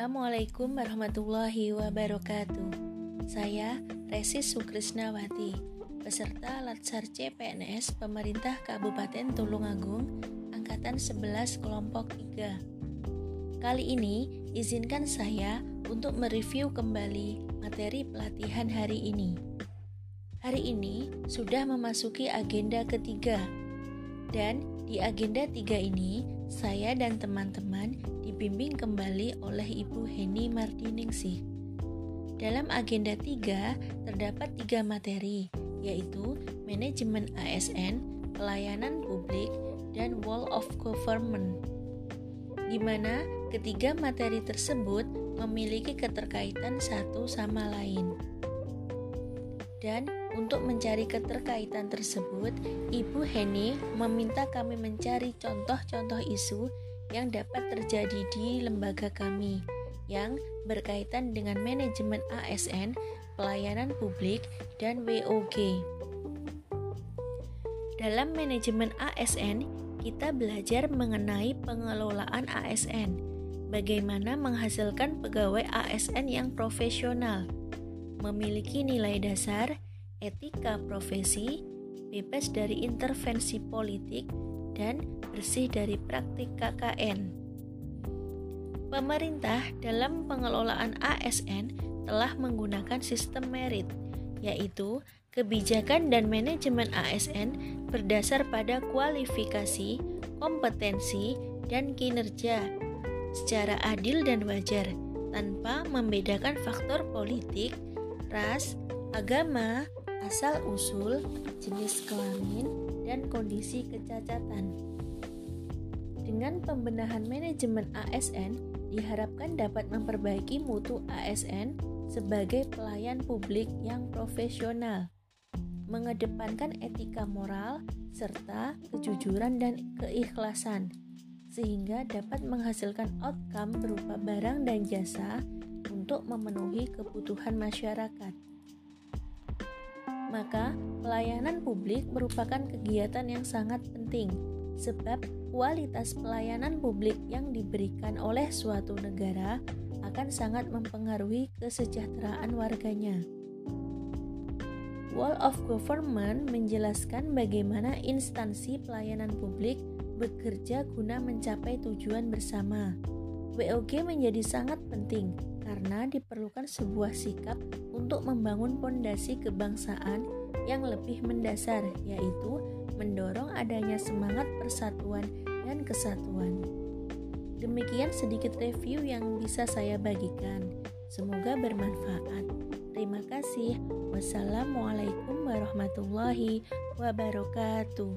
Assalamualaikum warahmatullahi wabarakatuh. Saya Resi Sukrisnawati, peserta Latsar CPNS Pemerintah Kabupaten Tulungagung, angkatan 11 kelompok 3. Kali ini izinkan saya untuk mereview kembali materi pelatihan hari ini. Hari ini sudah memasuki agenda ketiga. Dan di agenda tiga ini, saya dan teman-teman dibimbing kembali oleh Ibu Heni Mardiningsih. Dalam agenda 3 terdapat tiga materi, yaitu manajemen ASN, pelayanan publik, dan wall of government. Di mana ketiga materi tersebut memiliki keterkaitan satu sama lain. Dan untuk mencari keterkaitan tersebut, Ibu Heni meminta kami mencari contoh-contoh isu yang dapat terjadi di lembaga kami yang berkaitan dengan manajemen ASN, pelayanan publik, dan WOG. Dalam manajemen ASN, kita belajar mengenai pengelolaan ASN, bagaimana menghasilkan pegawai ASN yang profesional, memiliki nilai dasar, etika profesi, bebas dari intervensi politik, dan bersih dari praktik KKN. Pemerintah dalam pengelolaan ASN telah menggunakan sistem merit, yaitu kebijakan dan manajemen ASN berdasar pada kualifikasi, kompetensi, dan kinerja secara adil dan wajar tanpa membedakan faktor politik, ras, agama, asal-usul, jenis kelamin, dan kondisi kecacatan. Dengan pembenahan manajemen ASN, diharapkan dapat memperbaiki mutu ASN sebagai pelayan publik yang profesional, mengedepankan etika moral serta kejujuran dan keikhlasan, sehingga dapat menghasilkan outcome berupa barang dan jasa untuk memenuhi kebutuhan masyarakat. Maka, pelayanan publik merupakan kegiatan yang sangat penting sebab kualitas pelayanan publik yang diberikan oleh suatu negara akan sangat mempengaruhi kesejahteraan warganya. Wall of Government menjelaskan bagaimana instansi pelayanan publik bekerja guna mencapai tujuan bersama. WOG menjadi sangat penting karena diperlukan sebuah sikap untuk membangun fondasi kebangsaan yang lebih mendasar, yaitu mendorong adanya semangat persatuan dan kesatuan. Demikian sedikit review yang bisa saya bagikan. Semoga bermanfaat. Terima kasih. Wassalamualaikum warahmatullahi wabarakatuh.